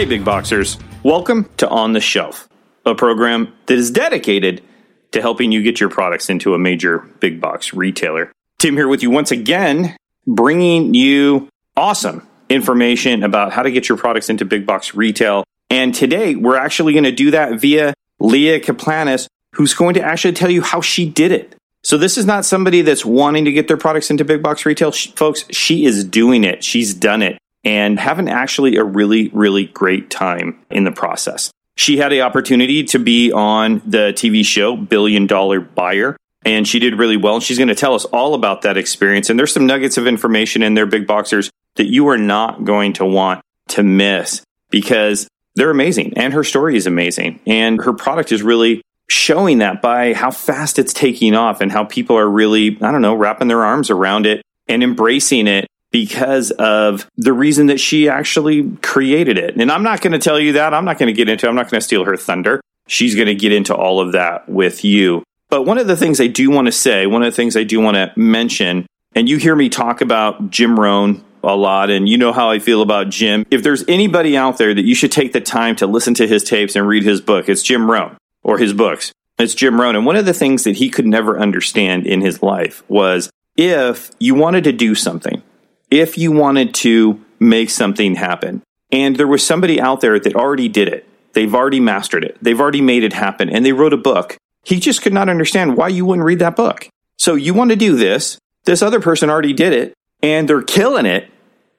Hey, big boxers. Welcome to On the Shelf, a program that is dedicated to helping you get your products into a major big box retailer. Tim here with you once again, bringing you awesome information about how to get your products into big box retail. And today we're actually going to do that via Leah Caplanis, who's going to actually tell you how she did it. So this is not somebody that's wanting to get their products into big box retail. She, folks, she is doing it. She's done it and having actually a really, really great time in the process. She had the opportunity to be on the TV show Billion Dollar Buyer, and she did really well. And she's going to tell us all about that experience. And there's some nuggets of information in there, big boxers, that you are not going to want to miss because they're amazing. And her story is amazing. And her product is really showing that by how fast it's taking off and how people are really, I don't know, wrapping their arms around it and embracing it because of the reason that she actually created it. And I'm not going to tell you that. I'm not going to get into it. I'm not going to steal her thunder. She's going to get into all of that with you. But one of the things I do want to say, one of the things I do want to mention, and you hear me talk about Jim Rohn a lot, and you know how I feel about Jim. If there's anybody out there that you should take the time to listen to his tapes and read his book, it's Jim Rohn or his books. It's Jim Rohn. And one of the things that he could never understand in his life was if you wanted to do something, if you wanted to make something happen. And there was somebody out there that already did it. They've already mastered it. They've already made it happen and they wrote a book. He just could not understand why you wouldn't read that book. So you want to do this. This other person already did it and they're killing it.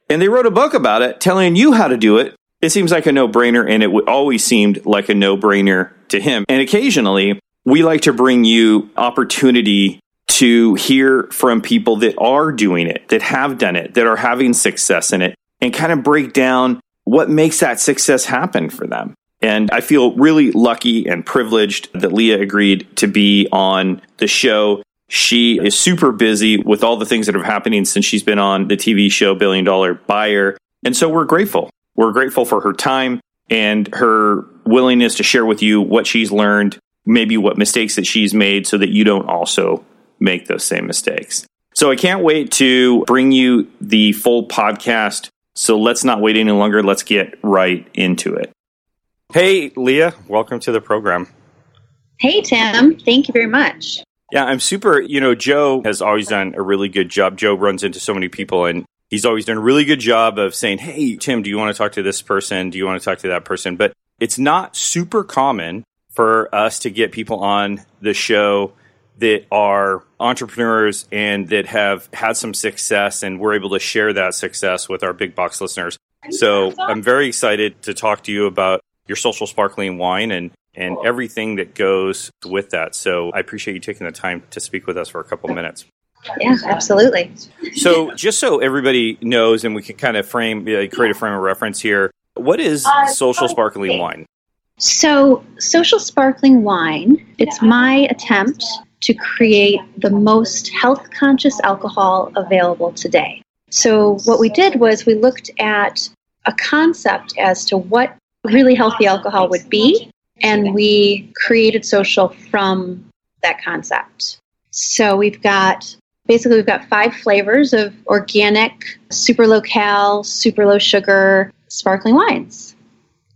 And they wrote a book about it telling you how to do it. It seems like a no brainer and it always seemed like a no brainer to him. And occasionally we like to bring you opportunity to hear from people that are doing it, that have done it, that are having success in it, and kind of break down what makes that success happen for them. And I feel really lucky and privileged that Leah agreed to be on the show. She is super busy with all the things that are happening since she's been on the TV show Billion Dollar Buyer. And so we're grateful. We're grateful for her time and her willingness to share with you what she's learned, maybe what mistakes that she's made so that you don't also make those same mistakes. So I can't wait to bring you the full podcast. So let's not wait any longer. Let's get right into it. Hey, Leah, welcome to the program. Hey, Tim. Thank you very much. Yeah, I'm super. You know, Joe has always done a really good job. Joe runs into so many people and he's always done a really good job of saying, Hey, Tim, do you want to talk to this person? Do you want to talk to that person? But it's not super common for us to get people on the show that are entrepreneurs and that have had some success and we're able to share that success with our big box listeners. So I'm very excited to talk to you about your social sparkling wine and and everything that goes with that. So I appreciate you taking the time to speak with us for a couple of minutes. Yeah, absolutely. So just so everybody knows and we can kind of frame uh, create a frame of reference here, what is uh, social sparkling wine? So, social sparkling wine, it's my attempt to create the most health conscious alcohol available today. So, what we did was we looked at a concept as to what really healthy alcohol would be, and we created social from that concept. So, we've got basically we've got five flavors of organic, super low cal, super low sugar sparkling wines.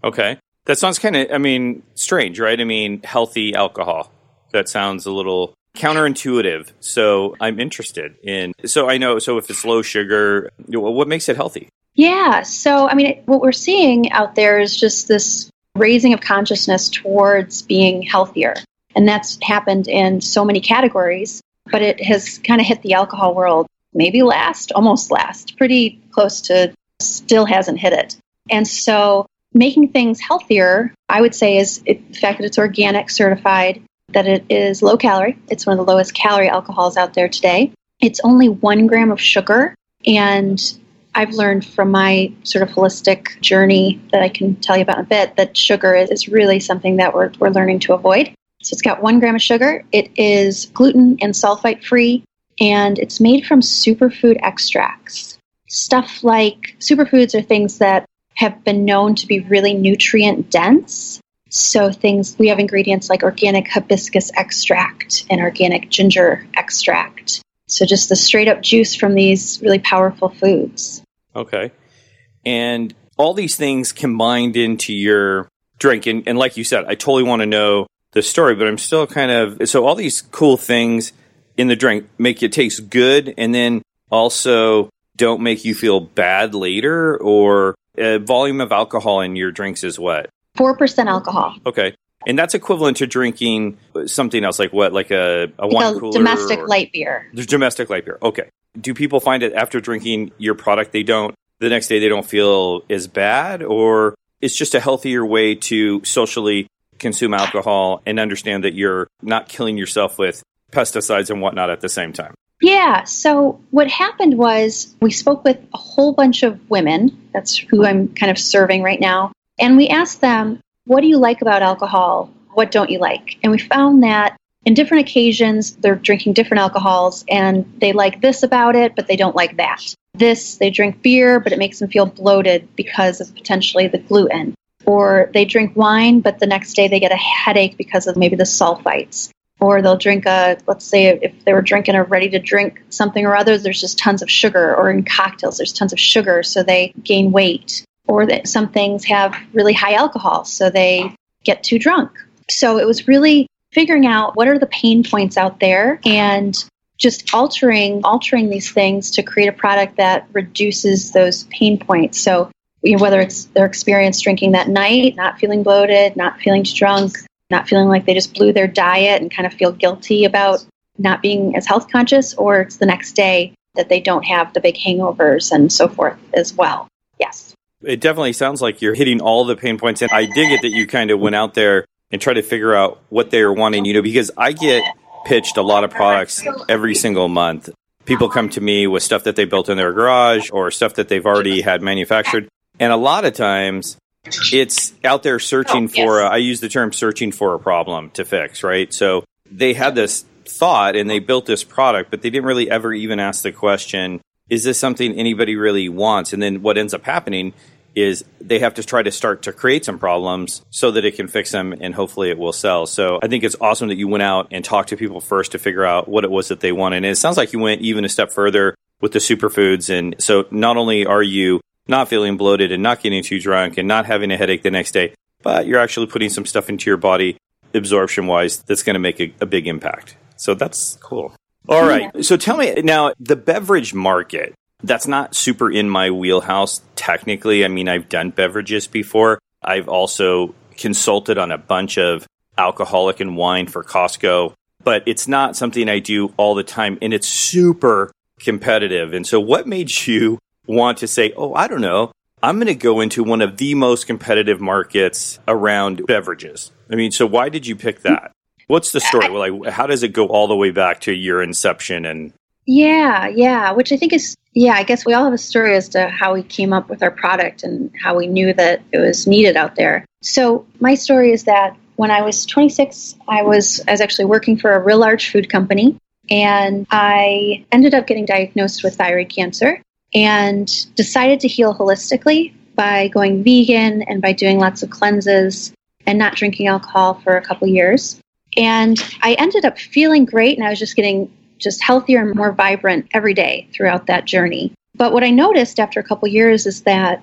Okay. That sounds kind of, I mean, strange, right? I mean, healthy alcohol that sounds a little counterintuitive. So I'm interested in. So I know. So if it's low sugar, what makes it healthy? Yeah. So I mean, what we're seeing out there is just this raising of consciousness towards being healthier, and that's happened in so many categories. But it has kind of hit the alcohol world. Maybe last, almost last, pretty close to still hasn't hit it. And so making things healthier, I would say, is the fact that it's organic, certified, that it is low calorie. It's one of the lowest calorie alcohols out there today. It's only one gram of sugar. And I've learned from my sort of holistic journey that I can tell you about in a bit that sugar is really something that we're, we're learning to avoid. So it's got one gram of sugar. It is gluten and sulfite free, and it's made from superfood extracts. Stuff like superfoods are things that have been known to be really nutrient dense so things we have ingredients like organic hibiscus extract and organic ginger extract. So just the straight up juice from these really powerful foods. Okay. And all these things combined into your drink. And, and like you said, I totally want to know the story, but I'm still kind of so all these cool things in the drink make it taste good and then also don't make you feel bad later or uh, volume of alcohol in your drinks is what 4% alcohol. Okay. And that's equivalent to drinking something else like what like a, a like wine a cooler domestic or- light beer. There's domestic light beer. Okay. Do people find it after drinking your product they don't the next day they don't feel as bad? Or it's just a healthier way to socially consume alcohol and understand that you're not killing yourself with pesticides and whatnot at the same time? Yeah. So what happened was we spoke with a whole bunch of women. That's who I'm kind of serving right now. And we asked them, what do you like about alcohol? What don't you like? And we found that in different occasions, they're drinking different alcohols and they like this about it, but they don't like that. This, they drink beer, but it makes them feel bloated because of potentially the gluten. Or they drink wine, but the next day they get a headache because of maybe the sulfites or they'll drink a let's say if they were drinking a ready to drink something or other there's just tons of sugar or in cocktails there's tons of sugar so they gain weight or that some things have really high alcohol so they get too drunk so it was really figuring out what are the pain points out there and just altering altering these things to create a product that reduces those pain points so you know, whether it's their experience drinking that night not feeling bloated not feeling drunk not feeling like they just blew their diet and kind of feel guilty about not being as health conscious, or it's the next day that they don't have the big hangovers and so forth as well. Yes. It definitely sounds like you're hitting all the pain points and i dig it that you kind of went out there and tried to figure out what they were wanting you know because i get pitched a lot of products every single month. People come to me with stuff that they built in their garage or stuff that they've already had manufactured and a lot of times it's out there searching Oh, for a, i use the term searching for a problem to fix right? So they had this thought and they built this product but they didn't really ever even ask the question is this something anybody really wants? And then what ends up happening is they have to try to start to create some problems so that it can fix them and hopefully it will sell. So I think it's awesome that you went out and talked to people first to figure out what it was that they wanted. And it sounds like you went even a step further with the superfoods. And so not only are you not feeling bloated and not getting too drunk and not having a headache the next day, but you're actually putting some stuff into your body absorption wise that's going to make a, a big impact. So that's cool. All right. So tell me now the beverage market. That's not super in my wheelhouse technically. I mean, I've done beverages before. I've also consulted on a bunch of alcoholic and wine for Costco, but it's not something I do all the time and it's super competitive. And so what made you want to say, "Oh, I don't know, I'm going to go into one of the most competitive markets around beverages." I mean, so why did you pick that? What's the story? Like, how does it go all the way back to your inception? And Yeah, yeah, which I think is, yeah, I guess we all have a story as to how we came up with our product and how we knew that it was needed out there. So, my story is that when I was 26, I was, I was actually working for a real large food company and I ended up getting diagnosed with thyroid cancer and decided to heal holistically by going vegan and by doing lots of cleanses and not drinking alcohol for a couple years. And I ended up feeling great and I was just getting just healthier and more vibrant every day throughout that journey. But what I noticed after a couple years is that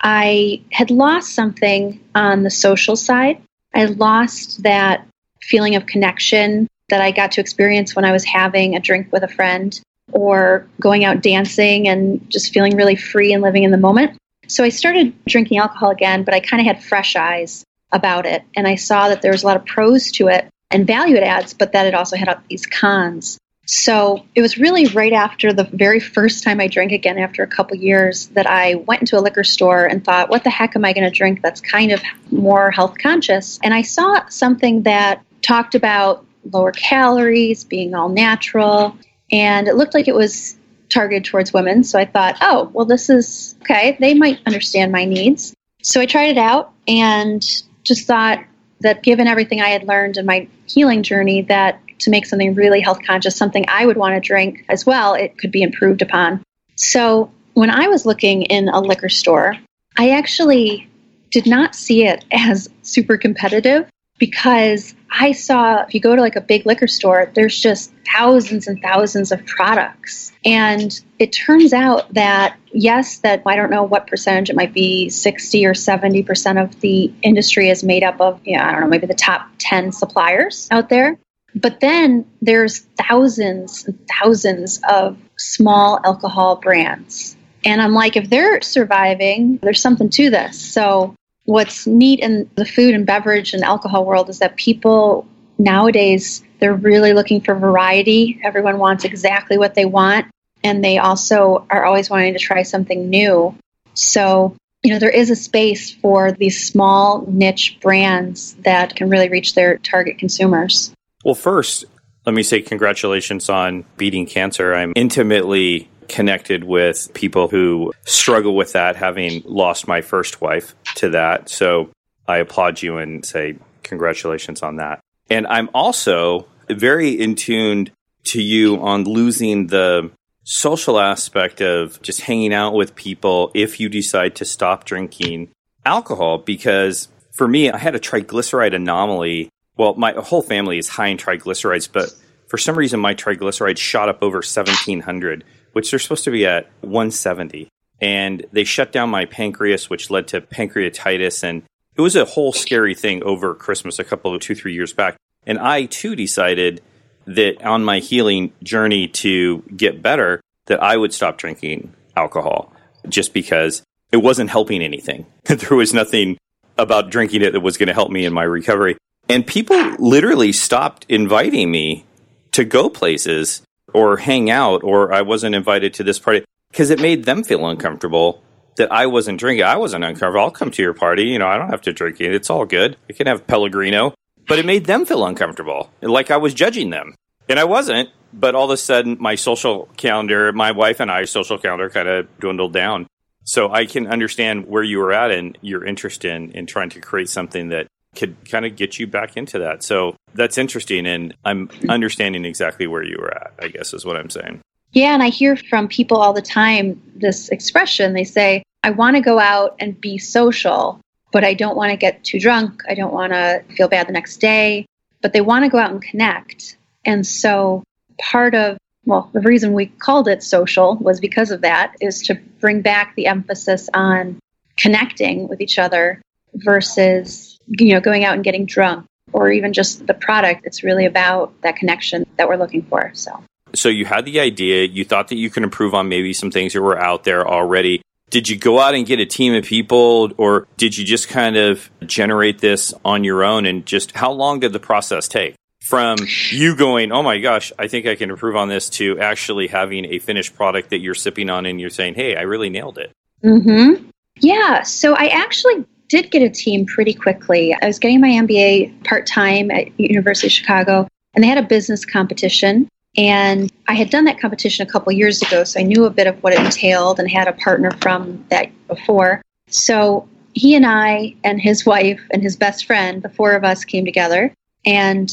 I had lost something on the social side. I lost that feeling of connection that I got to experience when I was having a drink with a friend or going out dancing and just feeling really free and living in the moment. So I started drinking alcohol again, but I kind of had fresh eyes about it. And I saw that there was a lot of pros to it and value it adds, but that it also had these cons. So it was really right after the very first time I drank again after a couple years that I went into a liquor store and thought, what the heck am I going to drink that's kind of more health conscious? And I saw something that talked about lower calories, being all natural, and it looked like it was targeted towards women. So I thought, oh, well, this is okay. They might understand my needs. So I tried it out and just thought that given everything I had learned in my healing journey, that to make something really health conscious, something I would want to drink as well, it could be improved upon. So when I was looking in a liquor store, I actually did not see it as super competitive. because I saw if you go to like a big liquor store, there's just thousands and thousands of products. And it turns out that, yes, that I don't know what percentage, it might be 60 or 70% of the industry is made up of, yeah, I don't know, maybe the top 10 suppliers out there. But then there's thousands and thousands of small alcohol brands. And I'm like, if they're surviving, there's something to this. So what's neat in the food and beverage and alcohol world is that people nowadays they're really looking for variety. Everyone wants exactly what they want and they also are always wanting to try something new. So, you know, there is a space for these small niche brands that can really reach their target consumers. Well, first, let me say congratulations on beating cancer. I'm intimately connected with people who struggle with that, having lost my first wife to that. So I applaud you and say congratulations on that. And I'm also very in tuned to you on losing the social aspect of just hanging out with people if you decide to stop drinking alcohol because for me I had a triglyceride anomaly. Well, my whole family is high in triglycerides, but for some reason my triglycerides shot up over 1700 which they're supposed to be at 170. And they shut down my pancreas, which led to pancreatitis. And it was a whole scary thing over Christmas a couple of two, three years back. And I too decided that on my healing journey to get better, that I would stop drinking alcohol just because it wasn't helping anything. there was nothing about drinking it that was going to help me in my recovery. And people literally stopped inviting me to go places or hang out or I wasn't invited to this party because it made them feel uncomfortable that I wasn't drinking. I wasn't uncomfortable. I'll come to your party. You know, I don't have to drink it. It's all good. I can have Pellegrino. But it made them feel uncomfortable, like I was judging them. And I wasn't. But all of a sudden, my social calendar, my wife and I's social calendar kind of dwindled down. So I can understand where you were at and your interest in, in trying to create something that could kind of get you back into that. So that's interesting. And I'm understanding exactly where you were at, I guess is what I'm saying. Yeah. And I hear from people all the time this expression. They say, I want to go out and be social, but I don't want to get too drunk. I don't want to feel bad the next day, but they want to go out and connect. And so part of well, the reason we called it social was because of that, is to bring back the emphasis on connecting with each other versus you know, going out and getting drunk or even just the product. It's really about that connection that we're looking for. So. So you had the idea, you thought that you could improve on maybe some things that were out there already. Did you go out and get a team of people or did you just kind of generate this on your own and just how long did the process take? From you going, oh my gosh, I think I can improve on this to actually having a finished product that you're sipping on and you're saying, hey, I really nailed it. Mm-hmm. Yeah. So I actually did get a team pretty quickly. I was getting my MBA part time at University of Chicago, and they had a business competition. And I had done that competition a couple years ago, so I knew a bit of what it entailed and had a partner from that before. So he and I and his wife and his best friend, the four of us came together. And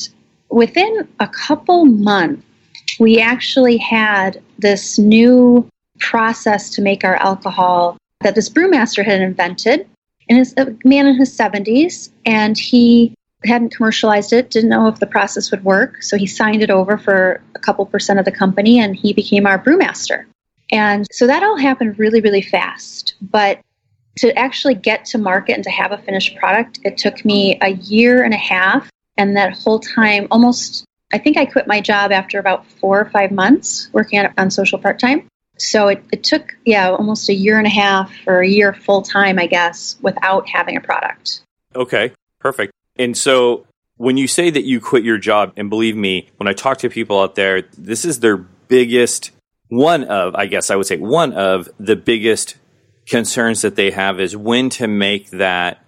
within a couple months, we actually had this new process to make our alcohol that this brewmaster had invented and is a man in his 70s, and he hadn't commercialized it, didn't know if the process would work, so he signed it over for a couple percent of the company, and he became our brewmaster. And so that all happened really, really fast. But to actually get to market and to have a finished product, it took me a year and a half. And that whole time, almost, I think I quit my job after about four or five months working on, on social part time. So it, it took, yeah, almost a year and a half or a year full time, I guess, without having a product. Okay, perfect. And so when you say that you quit your job, and believe me, when I talk to people out there, this is their biggest, one of, I guess I would say, one of the biggest concerns that they have is when to make that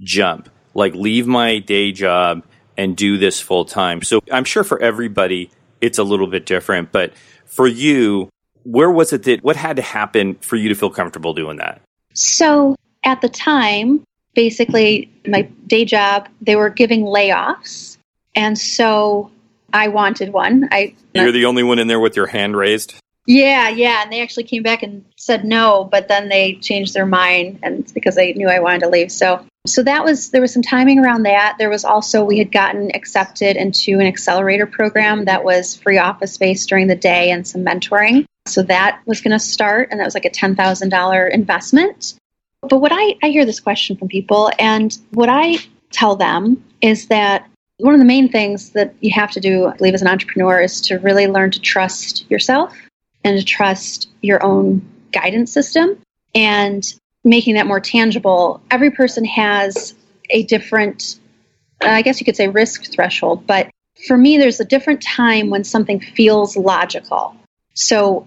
jump. Like leave my day job and do this full time. So I'm sure for everybody, it's a little bit different. But for you, where was it that what had to happen for you to feel comfortable doing that? So at the time, basically my day job, they were giving layoffs. And so I wanted one. I You're the only one in there with your hand raised? Yeah, yeah. And they actually came back and said no, but then they changed their mind and because they knew I wanted to leave. So so that was there was some timing around that. There was also we had gotten accepted into an accelerator program that was free office space during the day and some mentoring. So that was going to start, and that was like a ten thousand dollar investment. But what I, I hear this question from people, and what I tell them is that one of the main things that you have to do, I believe, as an entrepreneur is to really learn to trust yourself and to trust your own guidance system. And making that more tangible, every person has a different, I guess you could say, risk threshold. But for me, there's a different time when something feels logical. So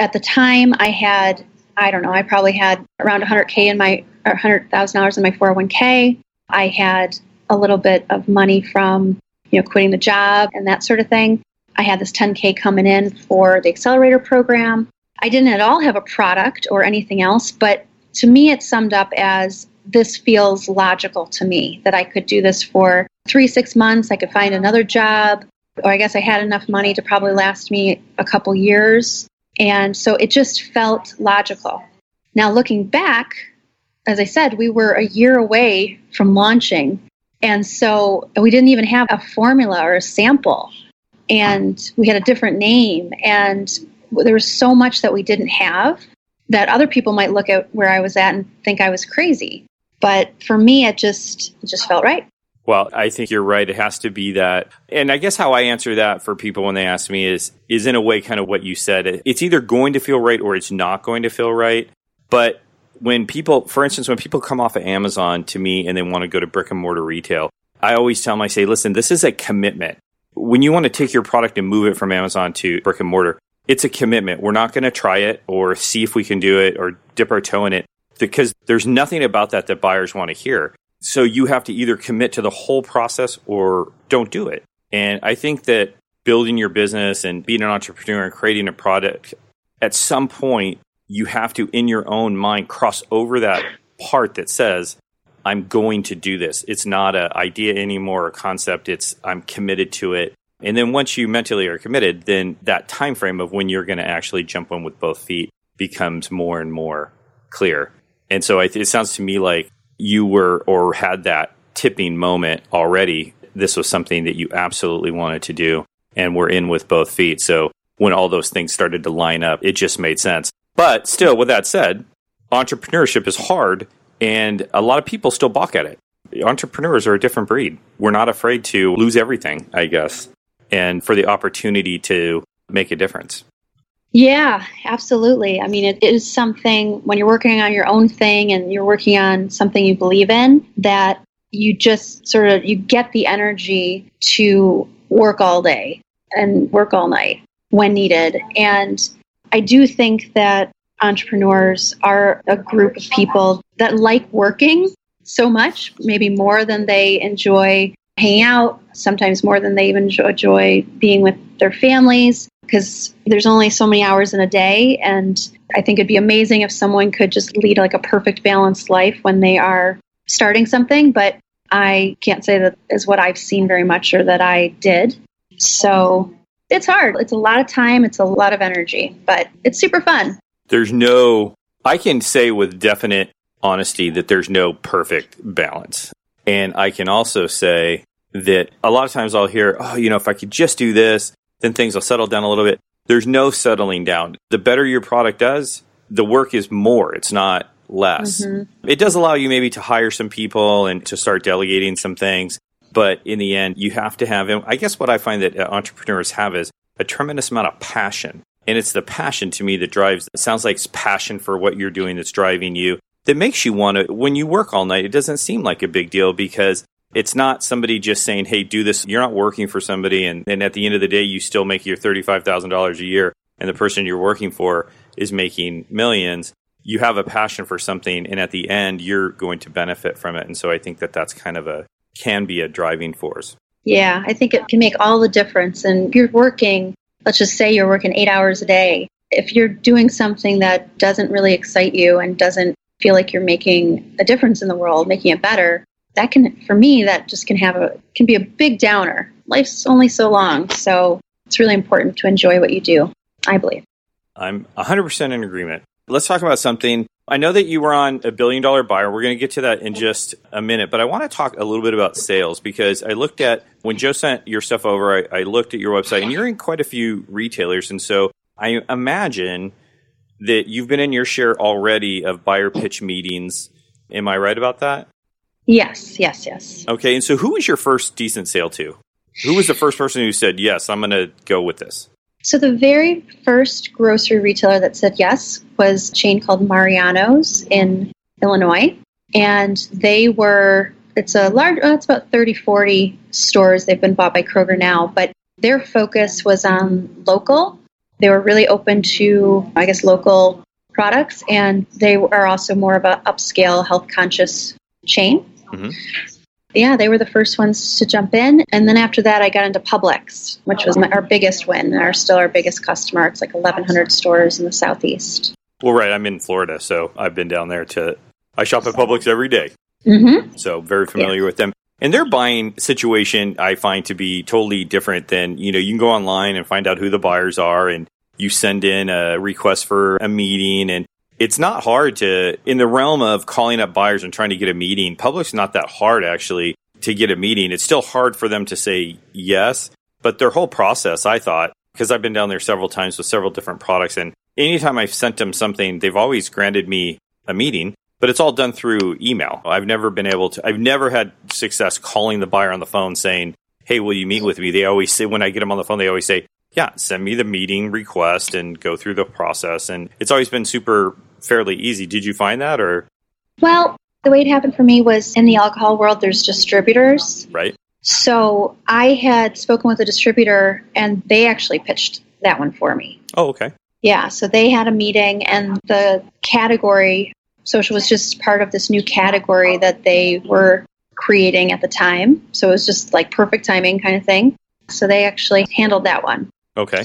at the time, I had, I don't know, I probably had around 100K in my, or $100,000 in my 401k. I had a little bit of money from, you know, quitting the job and that sort of thing. I had this 10K coming in for the accelerator program. I didn't at all have a product or anything else, but to me, it summed up as this feels logical to me that I could do this for three, six months. I could find another job, or I guess I had enough money to probably last me a couple years. And so it just felt logical. Now, looking back, as I said, we were a year away from launching. And so we didn't even have a formula or a sample. And we had a different name. And there was so much that we didn't have that other people might look at where I was at and think I was crazy. But for me, it just it just felt right. Well, I think you're right. It has to be that. And I guess how I answer that for people when they ask me is is in a way kind of what you said. It's either going to feel right or it's not going to feel right. But when people, for instance, when people come off of Amazon to me and they want to go to brick and mortar retail, I always tell them, I say, listen, this is a commitment. When you want to take your product and move it from Amazon to brick and mortar, it's a commitment. We're not going to try it or see if we can do it or dip our toe in it because there's nothing about that that buyers want to hear. So you have to either commit to the whole process or don't do it. And I think that building your business and being an entrepreneur and creating a product, at some point, you have to, in your own mind, cross over that part that says, I'm going to do this. It's not an idea anymore, a concept. It's I'm committed to it. And then once you mentally are committed, then that time frame of when you're going to actually jump in with both feet becomes more and more clear. And so it sounds to me like you were or had that tipping moment already. This was something that you absolutely wanted to do and were in with both feet. So when all those things started to line up, it just made sense. But still, with that said, entrepreneurship is hard and a lot of people still balk at it. Entrepreneurs are a different breed. We're not afraid to lose everything, I guess and for the opportunity to make a difference. Yeah, absolutely. I mean, it is something when you're working on your own thing and you're working on something you believe in that you just sort of you get the energy to work all day and work all night when needed. And I do think that entrepreneurs are a group of people that like working so much, maybe more than they enjoy hanging out, sometimes more than they even enjoy being with their families because there's only so many hours in a day. And I think it'd be amazing if someone could just lead like a perfect balanced life when they are starting something. But I can't say that is what I've seen very much or that I did. So it's hard. It's a lot of time, it's a lot of energy, but it's super fun. There's no, I can say with definite honesty that there's no perfect balance. And I can also say that a lot of times I'll hear, oh, you know, if I could just do this, then things will settle down a little bit. There's no settling down. The better your product does, the work is more. It's not less. Mm-hmm. It does allow you maybe to hire some people and to start delegating some things. But in the end, you have to have, and I guess what I find that entrepreneurs have is a tremendous amount of passion. And it's the passion to me that drives, it sounds like it's passion for what you're doing that's driving you that makes you want to, when you work all night, it doesn't seem like a big deal because it's not somebody just saying, hey, do this. You're not working for somebody. And, and at the end of the day, you still make your $35,000 a year. And the person you're working for is making millions. You have a passion for something. And at the end, you're going to benefit from it. And so I think that that's kind of a, can be a driving force. Yeah, I think it can make all the difference. And you're working, let's just say you're working eight hours a day. If you're doing something that doesn't really excite you and doesn't feel like you're making a difference in the world, making it better, that can for me that just can have a can be a big downer life's only so long so it's really important to enjoy what you do i believe I'm 100% in agreement. Let's talk about something. I know that you were on a billion dollar buyer. We're going to get to that in just a minute, but I want to talk a little bit about sales because I looked at when Joe sent your stuff over, I, I looked at your website and you're in quite a few retailers. And so I imagine that you've been in your share already of buyer pitch meetings. Am I right about that? Yes, yes, yes. Okay. And so who was your first decent sale to? Who was the first person who said, yes, I'm going to go with this? So the very first grocery retailer that said yes was a chain called Mariano's in Illinois. And they were, it's a large, well, it's about 30, 40 stores. They've been bought by Kroger now, but their focus was on local. They were really open to, I guess, local products, and they are also more of an upscale, health conscious chain. Mm-hmm yeah, they were the first ones to jump in. And then after that, I got into Publix, which was my, our biggest win, and are still our biggest customer. It's like 1,100 stores in the southeast. Well, right. I'm in Florida, so I've been down there to. I shop at Publix every day. Mm-hmm. So very familiar yeah. with them. And their buying situation, I find to be totally different than you know. You can go online and find out who the buyers are, and you send in a request for a meeting, and it's not hard to in the realm of calling up buyers and trying to get a meeting. Publix not that hard actually to get a meeting. It's still hard for them to say yes, but their whole process, I thought, because I've been down there several times with several different products, and anytime I've sent them something, they've always granted me a meeting. But it's all done through email. I've never been able to. I've never had success calling the buyer on the phone saying, "Hey, will you meet with me?" They always say when I get them on the phone, they always say, yeah, send me the meeting request and go through the process. And it's always been super fairly easy. Did you find that or? Well, the way it happened for me was in the alcohol world, there's distributors. Right. So I had spoken with a distributor and they actually pitched that one for me. Oh, okay. Yeah. So they had a meeting and the category, social was just part of this new category that they were creating at the time. So it was just like perfect timing kind of thing. So they actually handled that one. Okay.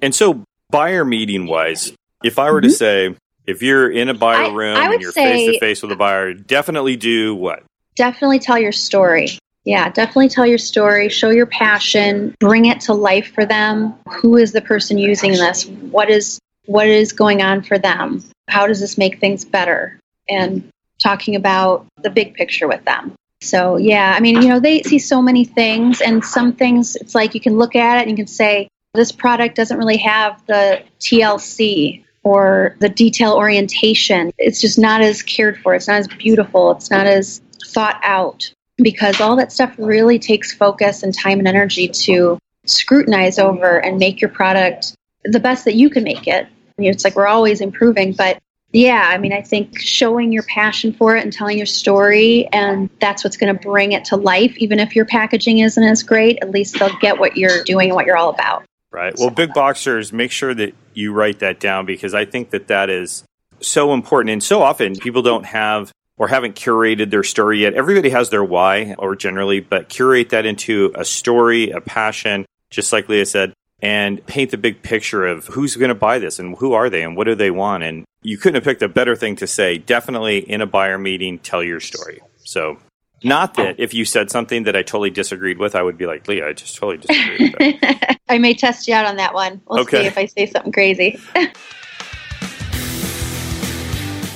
And so buyer meeting wise, if I were mm-hmm. to say, if you're in a buyer I, room I and you're face to face with a buyer, definitely do what? Definitely tell your story. Yeah, definitely tell your story, show your passion, bring it to life for them. Who is the person using this? What is what is going on for them? How does this make things better? And talking about the big picture with them. So, yeah, I mean, you know, they see so many things, and some things it's like you can look at it and you can say, this product doesn't really have the TLC or the detail orientation. It's just not as cared for. It's not as beautiful. It's not as thought out because all that stuff really takes focus and time and energy to scrutinize over and make your product the best that you can make it. I mean, it's like we're always improving, but yeah, I mean, I think showing your passion for it and telling your story, and that's what's going to bring it to life. Even if your packaging isn't as great, at least they'll get what you're doing and what you're all about. Right. Well, big boxers, make sure that you write that down because I think that that is so important. And so often people don't have or haven't curated their story yet. Everybody has their why, or generally, but curate that into a story, a passion, just like Leah said, and paint the big picture of who's going to buy this and who are they and what do they want. And you couldn't have picked a better thing to say. Definitely in a buyer meeting, tell your story. So not that oh. if you said something that I totally disagreed with, I would be like, Leah, I just totally disagreed with that. I may test you out on that one. We'll okay. see if I say something crazy.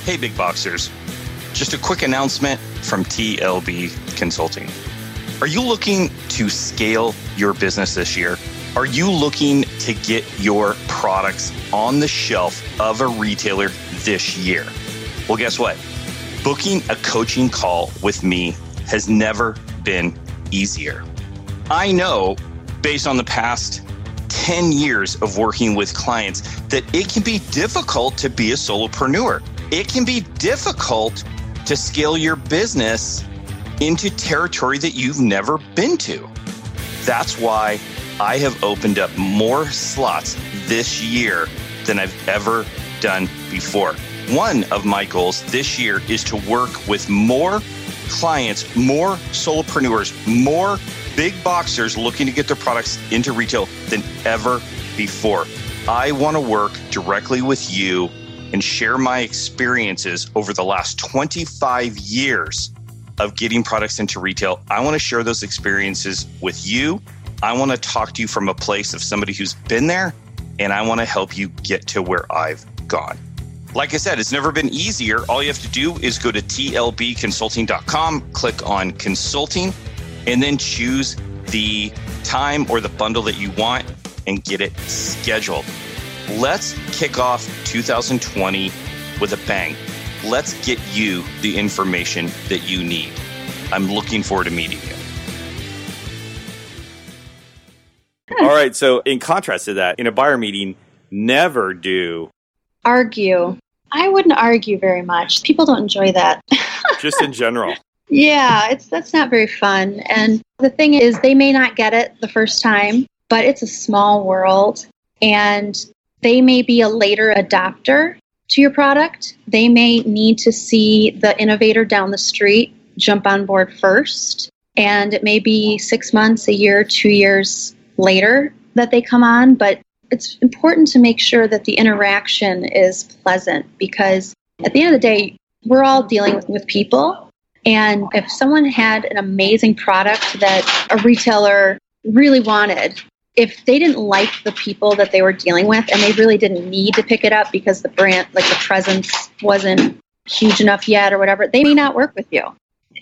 hey, big boxers. Just a quick announcement from TLB Consulting. Are you looking to scale your business this year? Are you looking to get your products on the shelf of a retailer this year? Well, guess what? Booking a coaching call with me has never been easier. I know based on the past 10 years of working with clients that it can be difficult to be a solopreneur. It can be difficult to scale your business into territory that you've never been to. That's why I have opened up more slots this year than I've ever done before. One of my goals this year is to work with more clients, more solopreneurs, more big boxers looking to get their products into retail than ever before. I want to work directly with you and share my experiences over the last 25 years of getting products into retail. I want to share those experiences with you. I want to talk to you from a place of somebody who's been there and I want to help you get to where I've gone. Like I said, it's never been easier. All you have to do is go to tlbconsulting.com, click on consulting, and then choose the time or the bundle that you want and get it scheduled. Let's kick off 2020 with a bang. Let's get you the information that you need. I'm looking forward to meeting you. All right. So, in contrast to that, in a buyer meeting, never do argue. I wouldn't argue very much. People don't enjoy that. just in general. Yeah, it's that's not very fun. And the thing is they may not get it the first time, but it's a small world and they may be a later adopter to your product. They may need to see the innovator down the street jump on board first. And it may be six months, a year, two years later that they come on. But it's important to make sure that the interaction is pleasant because at the end of the day, we're all dealing with, people. And if someone had an amazing product that a retailer really wanted, if they didn't like the people that they were dealing with and they really didn't need to pick it up because the brand, like the presence wasn't huge enough yet or whatever, they may not work with you.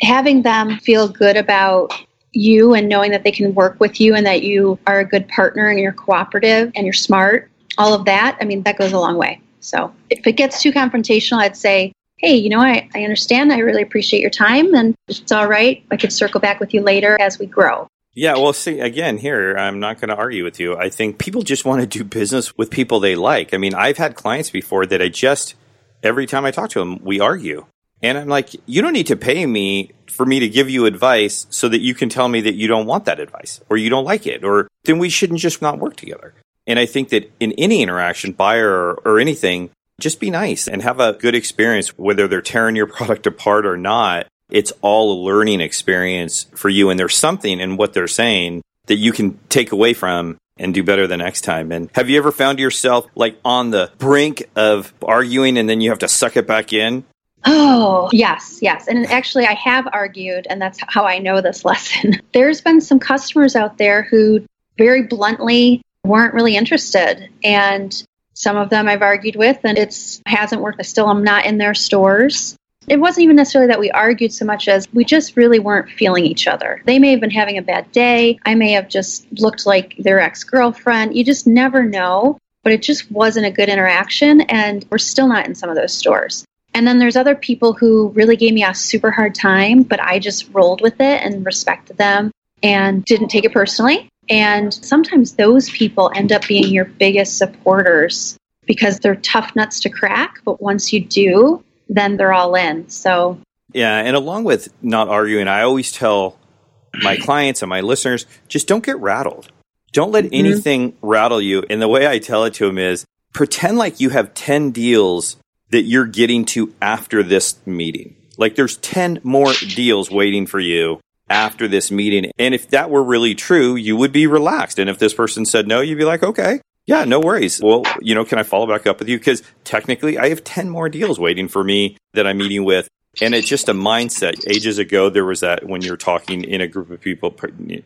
Having them feel good about you and knowing that they can work with you and that you are a good partner and you're cooperative and you're smart, all of that, I mean, that goes a long way. So if it gets too confrontational, I'd say, hey, you know, I, I understand. I really appreciate your time. And it's all right. I could circle back with you later as we grow. Yeah, well, see, again, here, I'm not going to argue with you. I think people just want to do business with people they like. I mean, I've had clients before that I just, every time I talk to them, we argue. And I'm like, you don't need to pay me for me to give you advice so that you can tell me that you don't want that advice or you don't like it, or then we shouldn't just not work together. And I think that in any interaction, buyer or, or anything, just be nice and have a good experience, whether they're tearing your product apart or not it's all a learning experience for you. And there's something in what they're saying that you can take away from and do better the next time. And have you ever found yourself like on the brink of arguing and then you have to suck it back in? Oh, yes, yes. And actually, I have argued, and that's how I know this lesson. There's been some customers out there who very bluntly weren't really interested. And some of them I've argued with, and it's hasn't worked. I still am not in their stores. It wasn't even necessarily that we argued so much as we just really weren't feeling each other. They may have been having a bad day. I may have just looked like their ex girlfriend. You just never know. But it just wasn't a good interaction, and we're still not in some of those stores. And then there's other people who really gave me a super hard time, but I just rolled with it and respected them and didn't take it personally. And sometimes those people end up being your biggest supporters because they're tough nuts to crack. But once you do, then they're all in. So, yeah. And along with not arguing, I always tell my clients and my listeners just don't get rattled. Don't let mm-hmm. anything rattle you. And the way I tell it to them is pretend like you have 10 deals that you're getting to after this meeting. Like there's 10 more deals waiting for you after this meeting. And if that were really true, you would be relaxed. And if this person said no, you'd be like, okay, yeah, no worries. Well, you know, can I follow back up with you? Because technically, I have 10 more deals waiting for me that I'm meeting with. And it's just a mindset. Ages ago, there was that when you're talking in a group of people,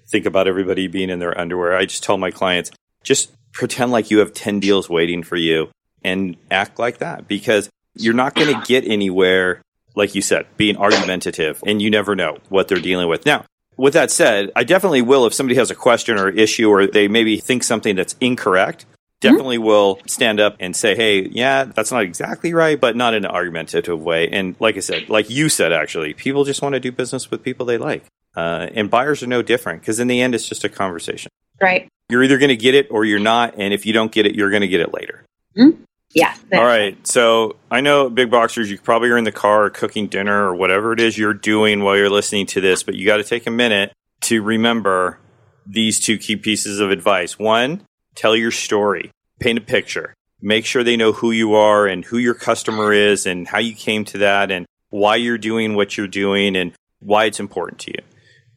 think about everybody being in their underwear. I just tell my clients, just pretend like you have 10 deals waiting for you and act like that because you're not going to get anywhere, like you said, being argumentative and you never know what they're dealing with. Now, with that said, I definitely will if somebody has a question or issue or they maybe think something that's incorrect definitely mm-hmm. will stand up and say, hey, yeah, that's not exactly right, but not in an argumentative way. And like I said, like you said, actually, people just want to do business with people they like. Uh, and buyers are no different because in the end, it's just a conversation. Right. You're either going to get it or you're not. And if you don't get it, you're going to get it later. Mm-hmm. Yeah. All right. So I know big boxers, you probably are in the car cooking dinner or whatever it is you're doing while you're listening to this, but you got to take a minute to remember these two key pieces of advice. One, tell your story, paint a picture, make sure they know who you are and who your customer is and how you came to that and why you're doing what you're doing and why it's important to you.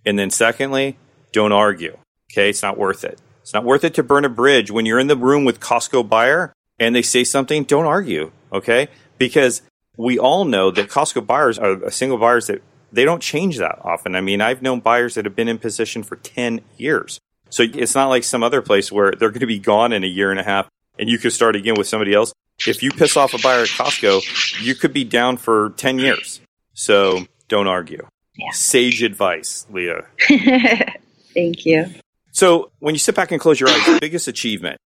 And then secondly, don't argue. Okay. It's not worth it. It's not worth it to burn a bridge when you're in the room with Costco buyer and they say something. Don't argue. Okay. Because we all know that Costco buyers are single buyers that they don't change that often. I mean, I've known buyers that have been in position for 10 years. So it's not like some other place where they're going to be gone in a year and a half. and you could start again with somebody else. If you piss off a buyer at Costco, you could be down for 10 years. So don't argue. Yeah. Sage advice, Leah. Thank you. So when you sit back and close your eyes, the biggest achievement.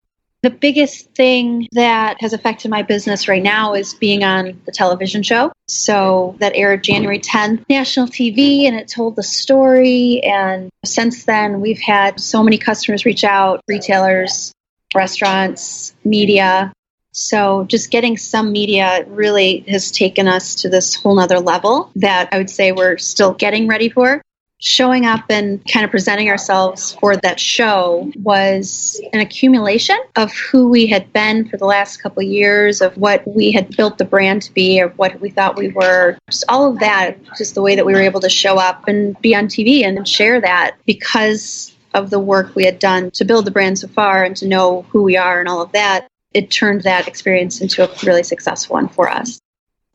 The biggest thing that has affected my business right now is being on the television show. So that aired January 10th, national TV, and it told the story. And since then, we've had so many customers reach out, retailers, restaurants, media. So just getting some media really has taken us to this whole nother level that I would say we're still getting ready for showing up and kind of presenting ourselves for that show was an accumulation of who we had been for the last couple of years, of what we had built the brand to be, or what we thought we were. Just all of that, just the way that we were able to show up and be on TV and share that because of the work we had done to build the brand so far and to know who we are and all of that. It turned that experience into a really successful one for us.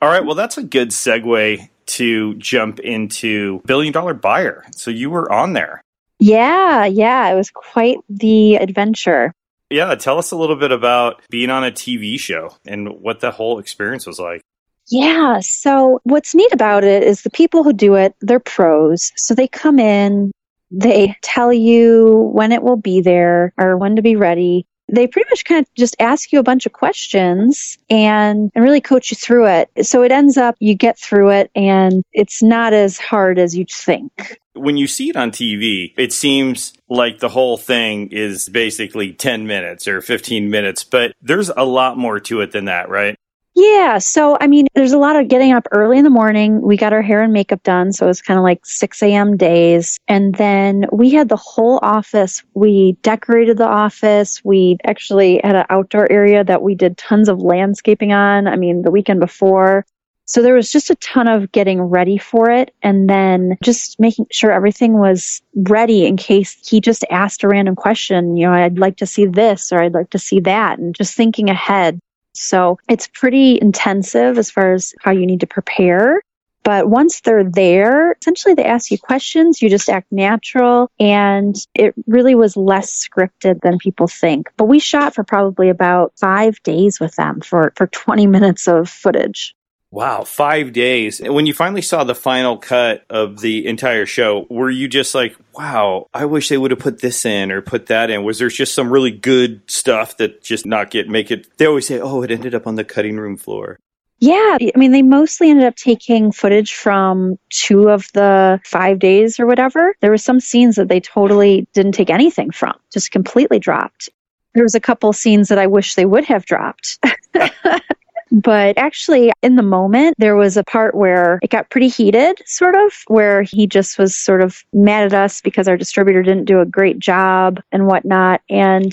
All right, well, that's a good segue to jump into Billion Dollar Buyer. So you were on there. Yeah, yeah, it was quite the adventure. Yeah, tell us a little bit about being on a TV show and what the whole experience was like. Yeah, so what's neat about it is the people who do it, they're pros. So they come in, they tell you when it will be there or when to be ready they pretty much kind of just ask you a bunch of questions and, and really coach you through it. So it ends up you get through it and it's not as hard as you think. When you see it on TV, it seems like the whole thing is basically 10 minutes or 15 minutes, but there's a lot more to it than that, right? Yeah. So, I mean, there's a lot of getting up early in the morning. We got our hair and makeup done. So it was kind of like 6 a.m. days. And then we had the whole office. We decorated the office. We actually had an outdoor area that we did tons of landscaping on. I mean, the weekend before. So there was just a ton of getting ready for it and then just making sure everything was ready in case he just asked a random question, you know, I'd like to see this or I'd like to see that and just thinking ahead. So it's pretty intensive as far as how you need to prepare. But once they're there, essentially they ask you questions, you just act natural, and it really was less scripted than people think. But we shot for probably about five days with them for, for 20 minutes of footage. Wow, five days. When you finally saw the final cut of the entire show, were you just like, wow, I wish they would have put this in or put that in? Was there just some really good stuff that just not get, make it? They always say, oh, it ended up on the cutting room floor. Yeah, I mean, they mostly ended up taking footage from two of the five days or whatever. There were some scenes that they totally didn't take anything from, just completely dropped. There was a couple scenes that I wish they would have dropped. But actually, in the moment, there was a part where it got pretty heated, sort of, where he just was sort of mad at us because our distributor didn't do a great job and whatnot. And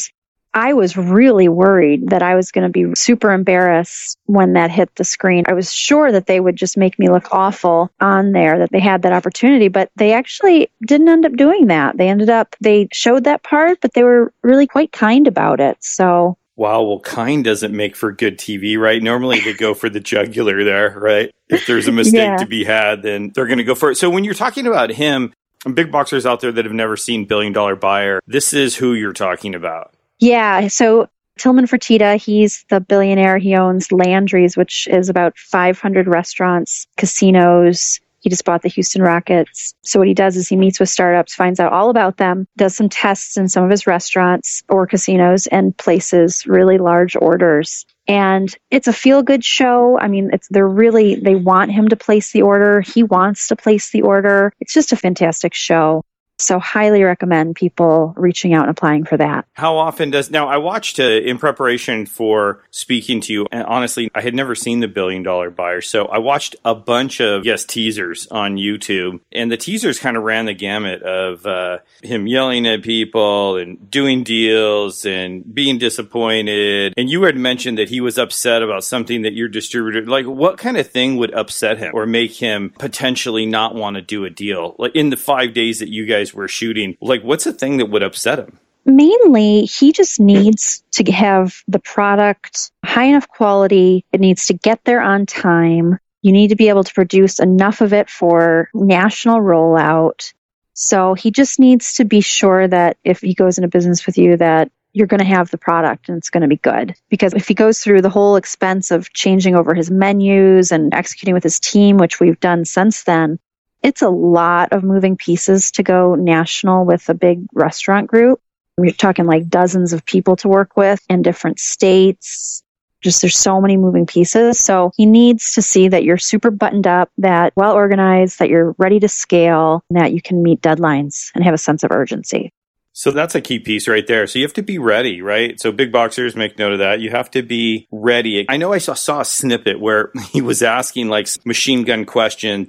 I was really worried that I was going to be super embarrassed when that hit the screen. I was sure that they would just make me look awful on there, that they had that opportunity, but they actually didn't end up doing that. They ended up, they showed that part, but they were really quite kind about it. So Wow, well, kind doesn't make for good TV, right? Normally they go for the jugular there, right? If there's a mistake yeah. to be had, then they're going to go for it. So when you're talking about him, big boxers out there that have never seen Billion Dollar Buyer, this is who you're talking about. Yeah. So Tillman Fertitta, he's the billionaire. He owns Landry's, which is about 500 restaurants, casinos, he just bought the Houston Rockets. So what he does is he meets with startups, finds out all about them, does some tests in some of his restaurants or casinos and places really large orders. And it's a feel good show. I mean, it's, they're really, they want him to place the order. He wants to place the order. It's just a fantastic show. So highly recommend people reaching out and applying for that. How often does now I watched uh, in preparation for speaking to you and honestly I had never seen the billion dollar buyer. So I watched a bunch of yes teasers on YouTube and the teasers kind of ran the gamut of uh, him yelling at people and doing deals and being disappointed. And you had mentioned that he was upset about something that your distributor like what kind of thing would upset him or make him potentially not want to do a deal? Like in the 5 days that you guys guys were shooting, like what's the thing that would upset him? Mainly, he just needs to have the product high enough quality. It needs to get there on time. You need to be able to produce enough of it for national rollout. So he just needs to be sure that if he goes into business with you that you're going to have the product and it's going to be good. Because if he goes through the whole expense of changing over his menus and executing with his team, which we've done since then, it's a lot of moving pieces to go national with a big restaurant group. You're talking like dozens of people to work with in different states. Just there's so many moving pieces. So he needs to see that you're super buttoned up, that well organized, that you're ready to scale, that you can meet deadlines and have a sense of urgency. So that's a key piece right there. So you have to be ready, right? So big boxers make note of that. You have to be ready. I know I saw, saw a snippet where he was asking like machine gun question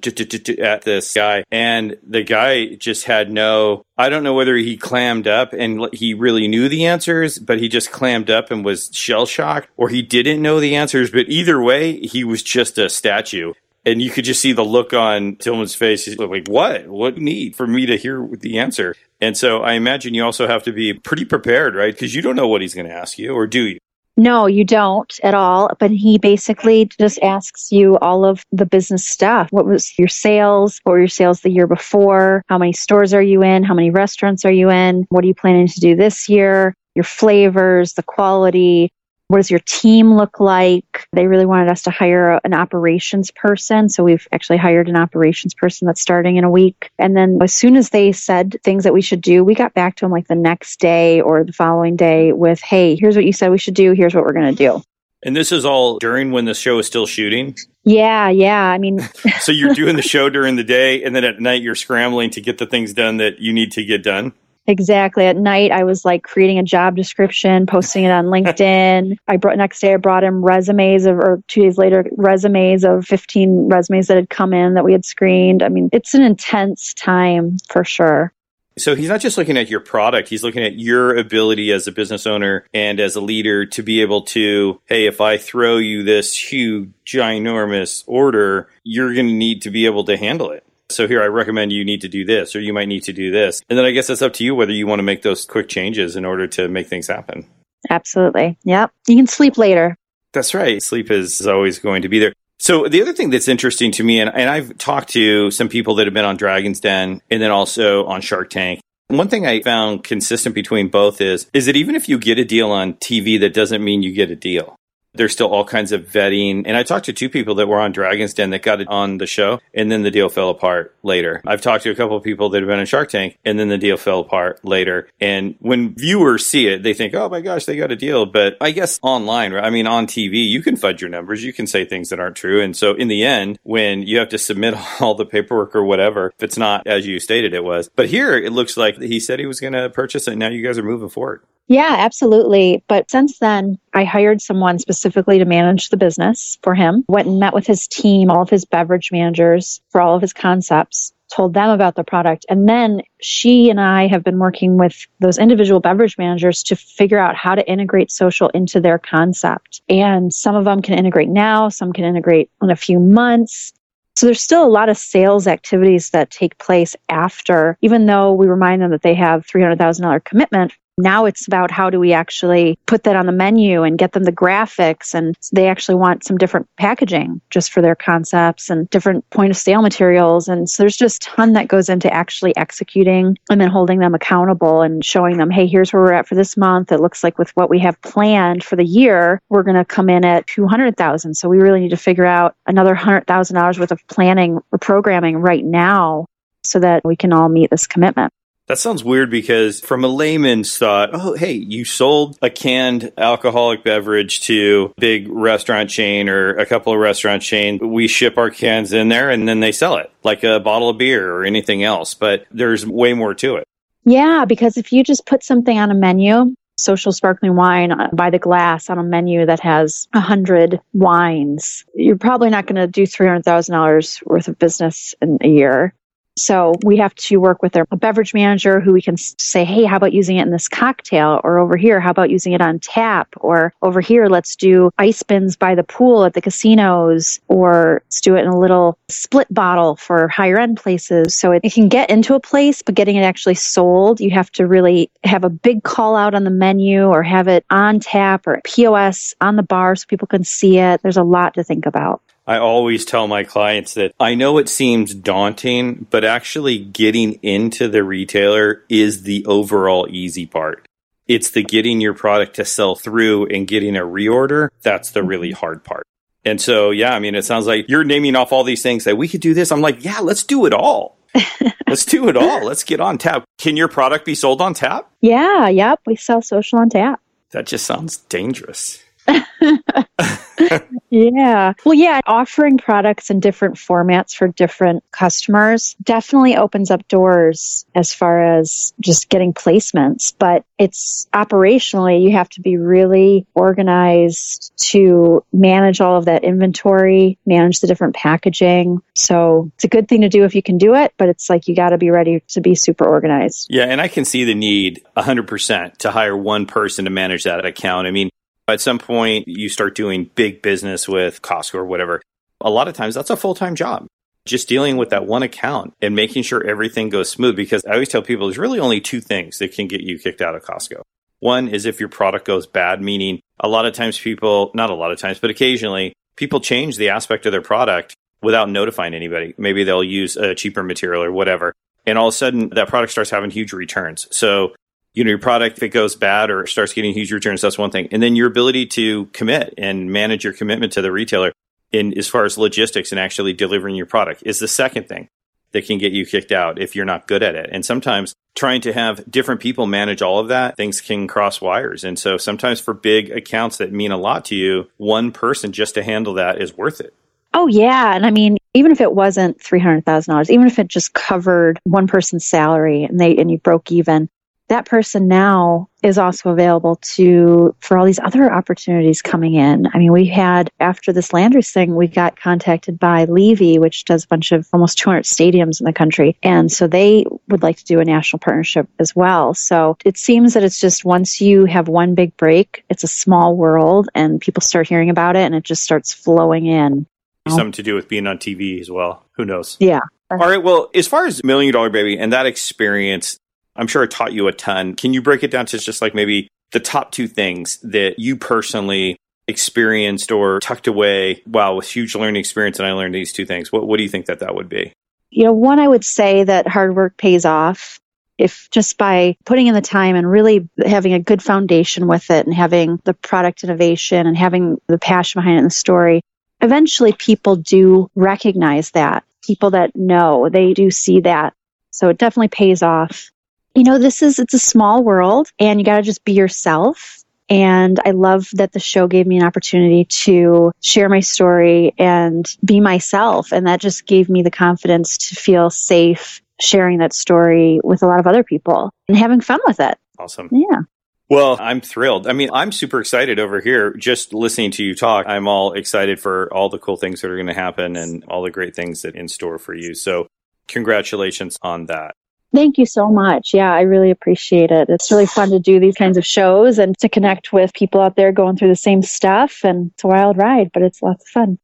at this guy and the guy just had no I don't know whether he clammed up and he really knew the answers, but he just clammed up and was shell shocked, or he didn't know the answers. But either way, he was just a statue. And you could just see the look on Tillman's face. He's like, what? What need for me to hear the answer? And so I imagine you also have to be pretty prepared, right? Because you don't know what he's going to ask you, or do you? No, you don't at all. But he basically just asks you all of the business stuff. What was your sales? What were your sales the year before? How many stores are you in? How many restaurants are you in? What are you planning to do this year? Your flavors, the quality, what does your team look like? They really wanted us to hire an operations person. So we've actually hired an operations person that's starting in a week. And then as soon as they said things that we should do, we got back to them like the next day or the following day with, hey, here's what you said we should do. Here's what we're going to do. And this is all during when the show is still shooting? Yeah, yeah. I mean, so you're doing the show during the day, and then at night you're scrambling to get the things done that you need to get done? Exactly. At night, I was like creating a job description, posting it on LinkedIn. I brought next day, I brought him resumes of, or two days later, resumes of 15 resumes that had come in that we had screened. I mean, it's an intense time for sure. So he's not just looking at your product, he's looking at your ability as a business owner and as a leader to be able to, hey, if I throw you this huge, ginormous order, you're going to need to be able to handle it. So here I recommend you need to do this or you might need to do this. And then I guess it's up to you whether you want to make those quick changes in order to make things happen. Absolutely. Yep. You can sleep later. That's right. Sleep is always going to be there. So the other thing that's interesting to me, and, and I've talked to some people that have been on Dragon's Den and then also on Shark Tank. One thing I found consistent between both is is that even if you get a deal on TV, that doesn't mean you get a deal. There's still all kinds of vetting. And I talked to two people that were on Dragon's Den that got it on the show, and then the deal fell apart later. I've talked to a couple of people that have been on Shark Tank, and then the deal fell apart later. And when viewers see it, they think, oh my gosh, they got a deal. But I guess online. I mean, on TV, you can fudge your numbers, you can say things that aren't true. And so in the end, when you have to submit all the paperwork or whatever, if it's not as you stated it was. But here, it looks like he said he was going to purchase it. And now you guys are moving forward. Yeah, absolutely. But since then, I hired someone specifically to manage the business for him, went and met with his team, all of his beverage managers for all of his concepts, told them about the product. And then she and I have been working with those individual beverage managers to figure out how to integrate social into their concept. And some of them can integrate now, some can integrate in a few months. So there's still a lot of sales activities that take place after, even though we remind them that they have $300,000 commitment now it's about how do we actually put that on the menu and get them the graphics and they actually want some different packaging just for their concepts and different point of sale materials. And so there's just a ton that goes into actually executing and then holding them accountable and showing them hey here's where we're at for this month. It looks like with what we have planned for the year we're going to come in at 200,000 so we really need to figure out another $100,000 worth of planning or programming right now so that we can all meet this commitment. That sounds weird because from a layman's thought, oh, hey, you sold a canned alcoholic beverage to a big restaurant chain or a couple of restaurant chains. We ship our cans in there and then they sell it like a bottle of beer or anything else. But there's way more to it. Yeah, because if you just put something on a menu, social sparkling wine uh, by the glass on a menu that has a hundred wines, you're probably not going to do $300,000 worth of business in a year. So we have to work with our beverage manager who we can say, hey, how about using it in this cocktail? Or over here, how about using it on tap? Or over here, let's do ice bins by the pool at the casinos, or let's do it in a little split bottle for higher end places. So it, it can get into a place, but getting it actually sold, you have to really have a big call out on the menu or have it on tap or POS on the bar so people can see it. There's a lot to think about. I always tell my clients that I know it seems daunting, but actually getting into the retailer is the overall easy part. It's the getting your product to sell through and getting a reorder. That's the really mm-hmm. hard part. And so, yeah, I mean, it sounds like you're naming off all these things that we could do this. I'm like, yeah, let's do it all. let's do it all. Let's get on tap. Can your product be sold on tap? Yeah, yep. We sell social on tap. That just sounds dangerous. yeah. Well, yeah, offering products in different formats for different customers definitely opens up doors as far as just getting placements, but it's operationally, you have to be really organized to manage all of that inventory, manage the different packaging. So it's a good thing to do if you can do it, but it's like you got to be ready to be super organized. Yeah, and I can see the need 100% to hire one person to manage that account. I mean, at some point, you start doing big business with Costco or whatever. A lot of times, that's a full time job. Just dealing with that one account and making sure everything goes smooth. Because I always tell people there's really only two things that can get you kicked out of Costco. One is if your product goes bad, meaning a lot of times people, not a lot of times, but occasionally, people change the aspect of their product without notifying anybody. Maybe they'll use a cheaper material or whatever. And all of a sudden, that product starts having huge returns. So you know, your product, if it goes bad or starts getting huge returns, that's one thing. And then your ability to commit and manage your commitment to the retailer in as far as logistics and actually delivering your product is the second thing that can get you kicked out if you're not good at it. And sometimes trying to have different people manage all of that, things can cross wires. And so sometimes for big accounts that mean a lot to you, one person just to handle that is worth it. Oh, yeah. And I mean, even if it wasn't $300,000, even if it just covered one person's salary and they, and you broke even, that person now is also available to for all these other opportunities coming in. I mean, we had after this Landry's thing, we got contacted by Levy, which does a bunch of almost 200 stadiums in the country, and so they would like to do a national partnership as well. So it seems that it's just once you have one big break, it's a small world, and people start hearing about it, and it just starts flowing in. Something to do with being on TV as well. Who knows? Yeah. All right. Well, as far as Million Dollar Baby and that experience, I'm sure it taught you a ton. Can you break it down to just like maybe the top two things that you personally experienced or tucked away? Wow, with huge learning experience, and I learned these two things. What, what do you think that that would be? You know, one, I would say that hard work pays off. If just by putting in the time and really having a good foundation with it and having the product innovation and having the passion behind it and the story, eventually people do recognize that. People that know, they do see that. So it definitely pays off you know, this is, it's a small world and you got to just be yourself. And I love that the show gave me an opportunity to share my story and be myself. And that just gave me the confidence to feel safe sharing that story with a lot of other people and having fun with it. Awesome. Yeah. Well, I'm thrilled. I mean, I'm super excited over here just listening to you talk. I'm all excited for all the cool things that are going to happen and all the great things that in store for you. So, congratulations on that. Thank you so much. Yeah, I really appreciate it. It's really fun to do these kinds of shows and to connect with people out there going through the same stuff. And it's a wild ride, but it's lots of fun.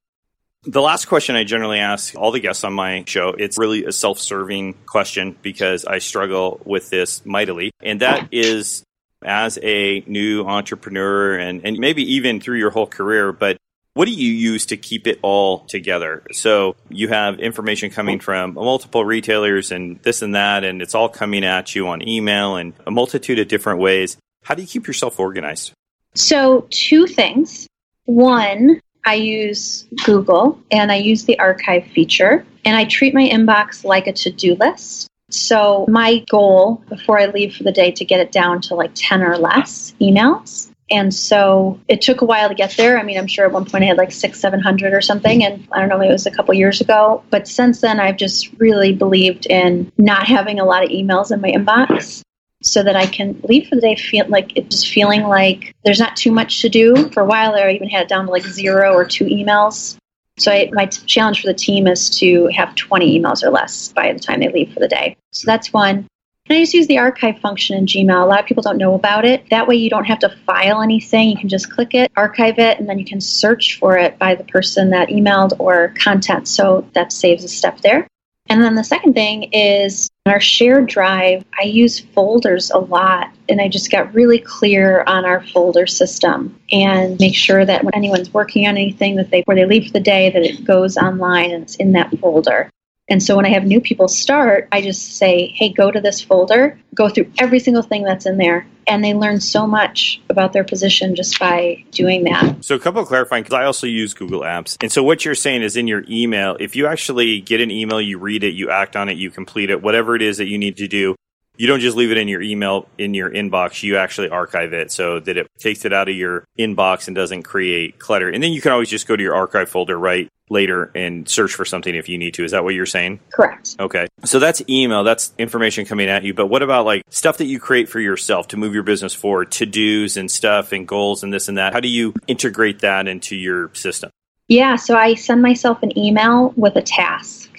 The last question I generally ask all the guests on my show, it's really a self serving question because I struggle with this mightily. And that is as a new entrepreneur and, and maybe even through your whole career, but what do you use to keep it all together? So you have information coming from multiple retailers and this and that, and it's all coming at you on email and a multitude of different ways. How do you keep yourself organized? So, two things. One, I use Google and I use the archive feature, and I treat my inbox like a to do list. So, my goal before I leave for the day to get it down to like 10 or less emails. And so it took a while to get there. I mean, I'm sure at one point I had like six, 700 or something. And I don't know, maybe it was a couple years ago. But since then, I've just really believed in not having a lot of emails in my inbox so that I can leave for the day feel like it just feeling like there's not too much to do. For a while there, I even had it down to like zero or two emails. So I, my t- challenge for the team is to have 20 emails or less by the time they leave for the day. So that's one. I just use the archive function in Gmail. A lot of people don't know about it. That way, you don't have to file anything. You can just click it, archive it, and then you can search for it by the person that emailed or content. So that saves a step there. And then the second thing is in our shared drive, I use folders a lot and I just got really clear on our folder system and make sure that when anyone's working on anything that they before they leave for the day that it goes online and it's in that folder. And so when I have new people start, I just say, hey, go to this folder, go through every single thing that's in there, and they learn so much about their position just by doing that. So, a couple of clarifying because I also use Google Apps. And so, what you're saying is in your email, if you actually get an email, you read it, you act on it, you complete it, whatever it is that you need to do, you don't just leave it in your email in your inbox you actually archive it so that it takes it out of your inbox and doesn't create clutter. And then you can always just go to your archive folder right later and search for something if you need to. Is that what you're saying? Correct. Okay. So that's email. That's information coming at you. But what about like stuff that you create for yourself to move your business forward to do's and stuff and goals and this and that? How do you integrate that into your system? Yeah. So i send myself an email with a task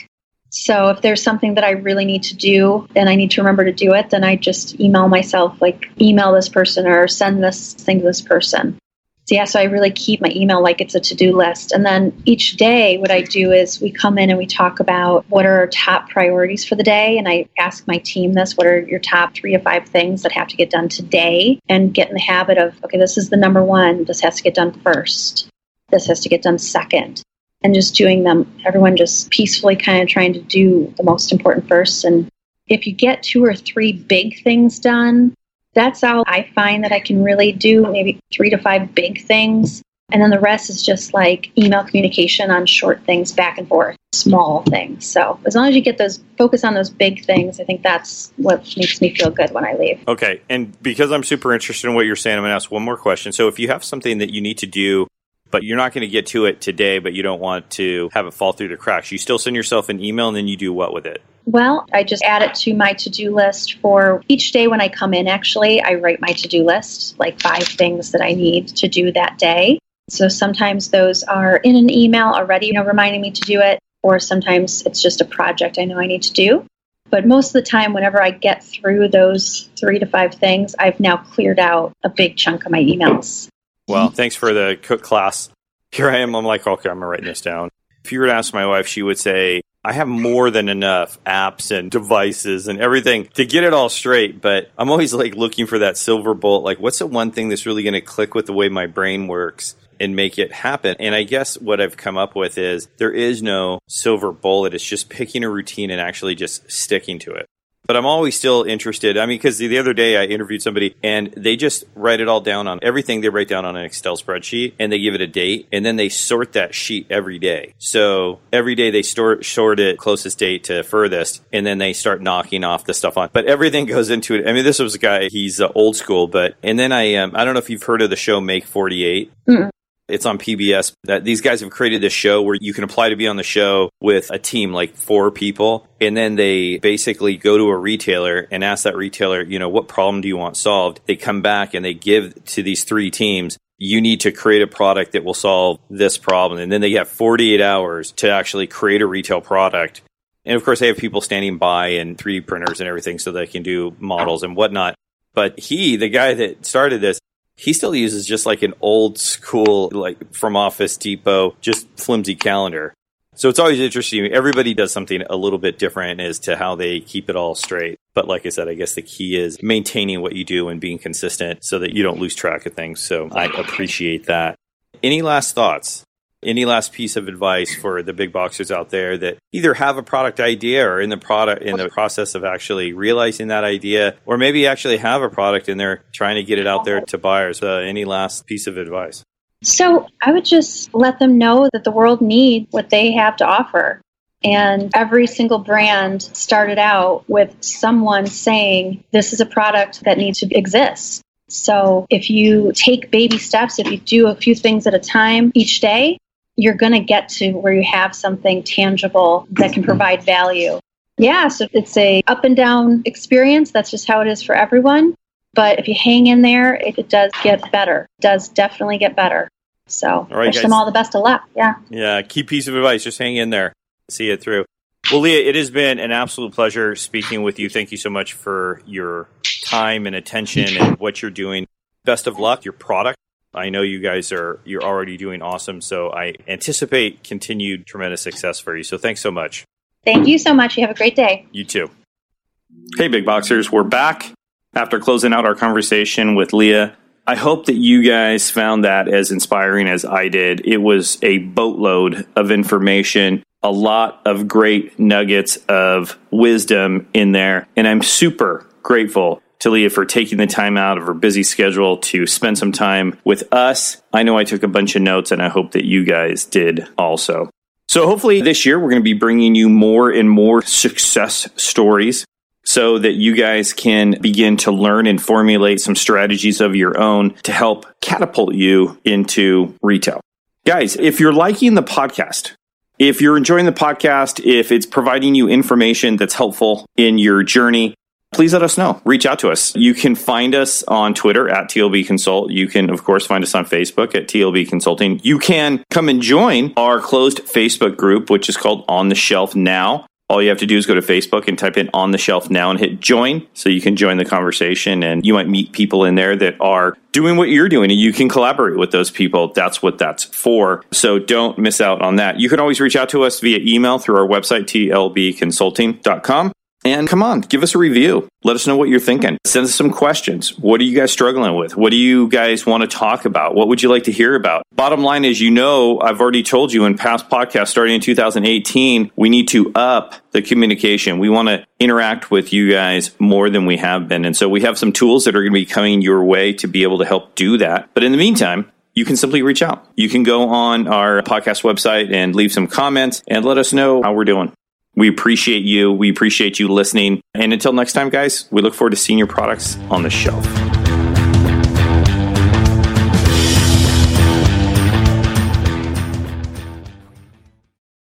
so if there's something that I really need to do and I need to remember to do it, then I just email myself, like email this person or send this thing to this person. So yeah, so I really keep my email like it's a to-do list. And then each day what I do is we come in and we talk about what are our top priorities for the day. And I ask my team this, what are your top three to five things that have to get done today? And get in the habit of, okay, this is the number one. This has to get done first. This has to get done second and just doing them, everyone just peacefully kind of trying to do the most important first. And if you get two or three big things done, that's all I find that I can really do, maybe three to five big things. And then the rest is just like email communication on short things back and forth, small things. So as long as you get those, focus on those big things, I think that's what makes me feel good when I leave. Okay. And because I'm super interested in what you're saying, I'm going to ask one more question. So if you have something that you need to do but you're not going to get to it today, but you don't want to have it fall through the cracks. You still send yourself an email and then you do what with it? Well, I just add it to my to do list for each day when I come in. Actually, I write my to do list, like five things that I need to do that day. So sometimes those are in an email already, you know, reminding me to do it, or sometimes it's just a project I know I need to do. But most of the time, whenever I get through those three to five things, I've now cleared out a big chunk of my emails. Well, mm-hmm. thanks for the cook class. Here I am. I'm like, okay, I'm writing this down. If you were to ask my wife, she would say, I have more than enough apps and devices and everything to get it all straight, but I'm always like looking for that silver bullet. Like, what's the one thing that's really going to click with the way my brain works and make it happen? And I guess what I've come up with is there is no silver bullet. It's just picking a routine and actually just sticking to it but I'm always still interested. I mean, because the other day I interviewed somebody and they just write it all down on everything they write down on an Excel spreadsheet and they give it a date and then they sort that sheet every day. So every day they sort, sort it closest date to furthest and then they start knocking off the stuff on. But everything goes into it. I mean, this was a guy, he's uh, old school, but, and then I, um, I don't know if you've heard of the show Make 48. Mm-mm. It's on PBS. That these guys have created this show where you can apply to be on the show with a team like four people, and then they basically go to a retailer and ask that retailer, you know, what problem do you want solved? They come back and they give to these three teams you need to create a product that will solve this problem. And then they have 48 hours to actually create a retail product. And of course, they have people standing by and 3D printers and everything so they can do models and whatnot. But he, the guy that started this, he still uses just like an old school, like from Office Depot, just flimsy calendar. So it's always interesting. Everybody does something a little bit different as to how they keep it all straight. But like I said, I guess the key is maintaining what you do and being consistent so that you don't lose track of things. So I appreciate that. Any last thoughts? Any last piece of advice for the big boxers out there that either have a product idea or in the product in the process of actually realizing that idea, or maybe actually have a product and they're trying to get it out there to buyers? Uh, any last piece of advice? So I would just let them know that the world needs what they have to offer. And every single brand started out with someone saying, This is a product that needs to exist. So if you take baby steps, if you do a few things at a time each day, you're going to get to where you have something tangible that can provide value. Yeah, so it's a up and down experience. That's just how it is for everyone. But if you hang in there, it, it does get better. It does definitely get better. So all right, wish guys. them all the best of luck. Yeah. Yeah. Key piece of advice: just hang in there, see it through. Well, Leah, it has been an absolute pleasure speaking with you. Thank you so much for your time and attention and what you're doing. Best of luck. Your product I know you guys are you're already doing awesome, so I anticipate continued tremendous success for you. So thanks so much. Thank you so much. You have a great day. You too. Hey, big boxers, we're back after closing out our conversation with Leah. I hope that you guys found that as inspiring as I did. It was a boatload of information, a lot of great nuggets of wisdom in there, and I'm super grateful to Leah for taking the time out of her busy schedule to spend some time with us. I know I took a bunch of notes and I hope that you guys did also. So hopefully this year we're going to be bringing you more and more success stories so that you guys can begin to learn and formulate some strategies of your own to help catapult you into retail. Guys, if you're liking the podcast, if you're enjoying the podcast, if it's providing you information that's helpful in your journey, please let us know. Reach out to us. You can find us on Twitter at TLB Consult. You can, of course, find us on Facebook at TLB Consulting. You can come and join our closed Facebook group, which is called On the Shelf Now. All you have to do is go to Facebook and type in on the shelf now and hit join so you can join the conversation and you might meet people in there that are doing what you're doing and you can collaborate with those people. That's what that's for. So don't miss out on that. You can always reach out to us via email through our website, tlbconsulting.com. And come on, give us a review. Let us know what you're thinking. Send us some questions. What are you guys struggling with? What do you guys want to talk about? What would you like to hear about? Bottom line is, you know, I've already told you in past podcasts starting in 2018, we need to up the communication. We want to interact with you guys more than we have been. And so we have some tools that are going to be coming your way to be able to help do that. But in the meantime, you can simply reach out. You can go on our podcast website and leave some comments and let us know how we're doing. We appreciate you. We appreciate you listening. And until next time, guys, we look forward to seeing your products on the shelf.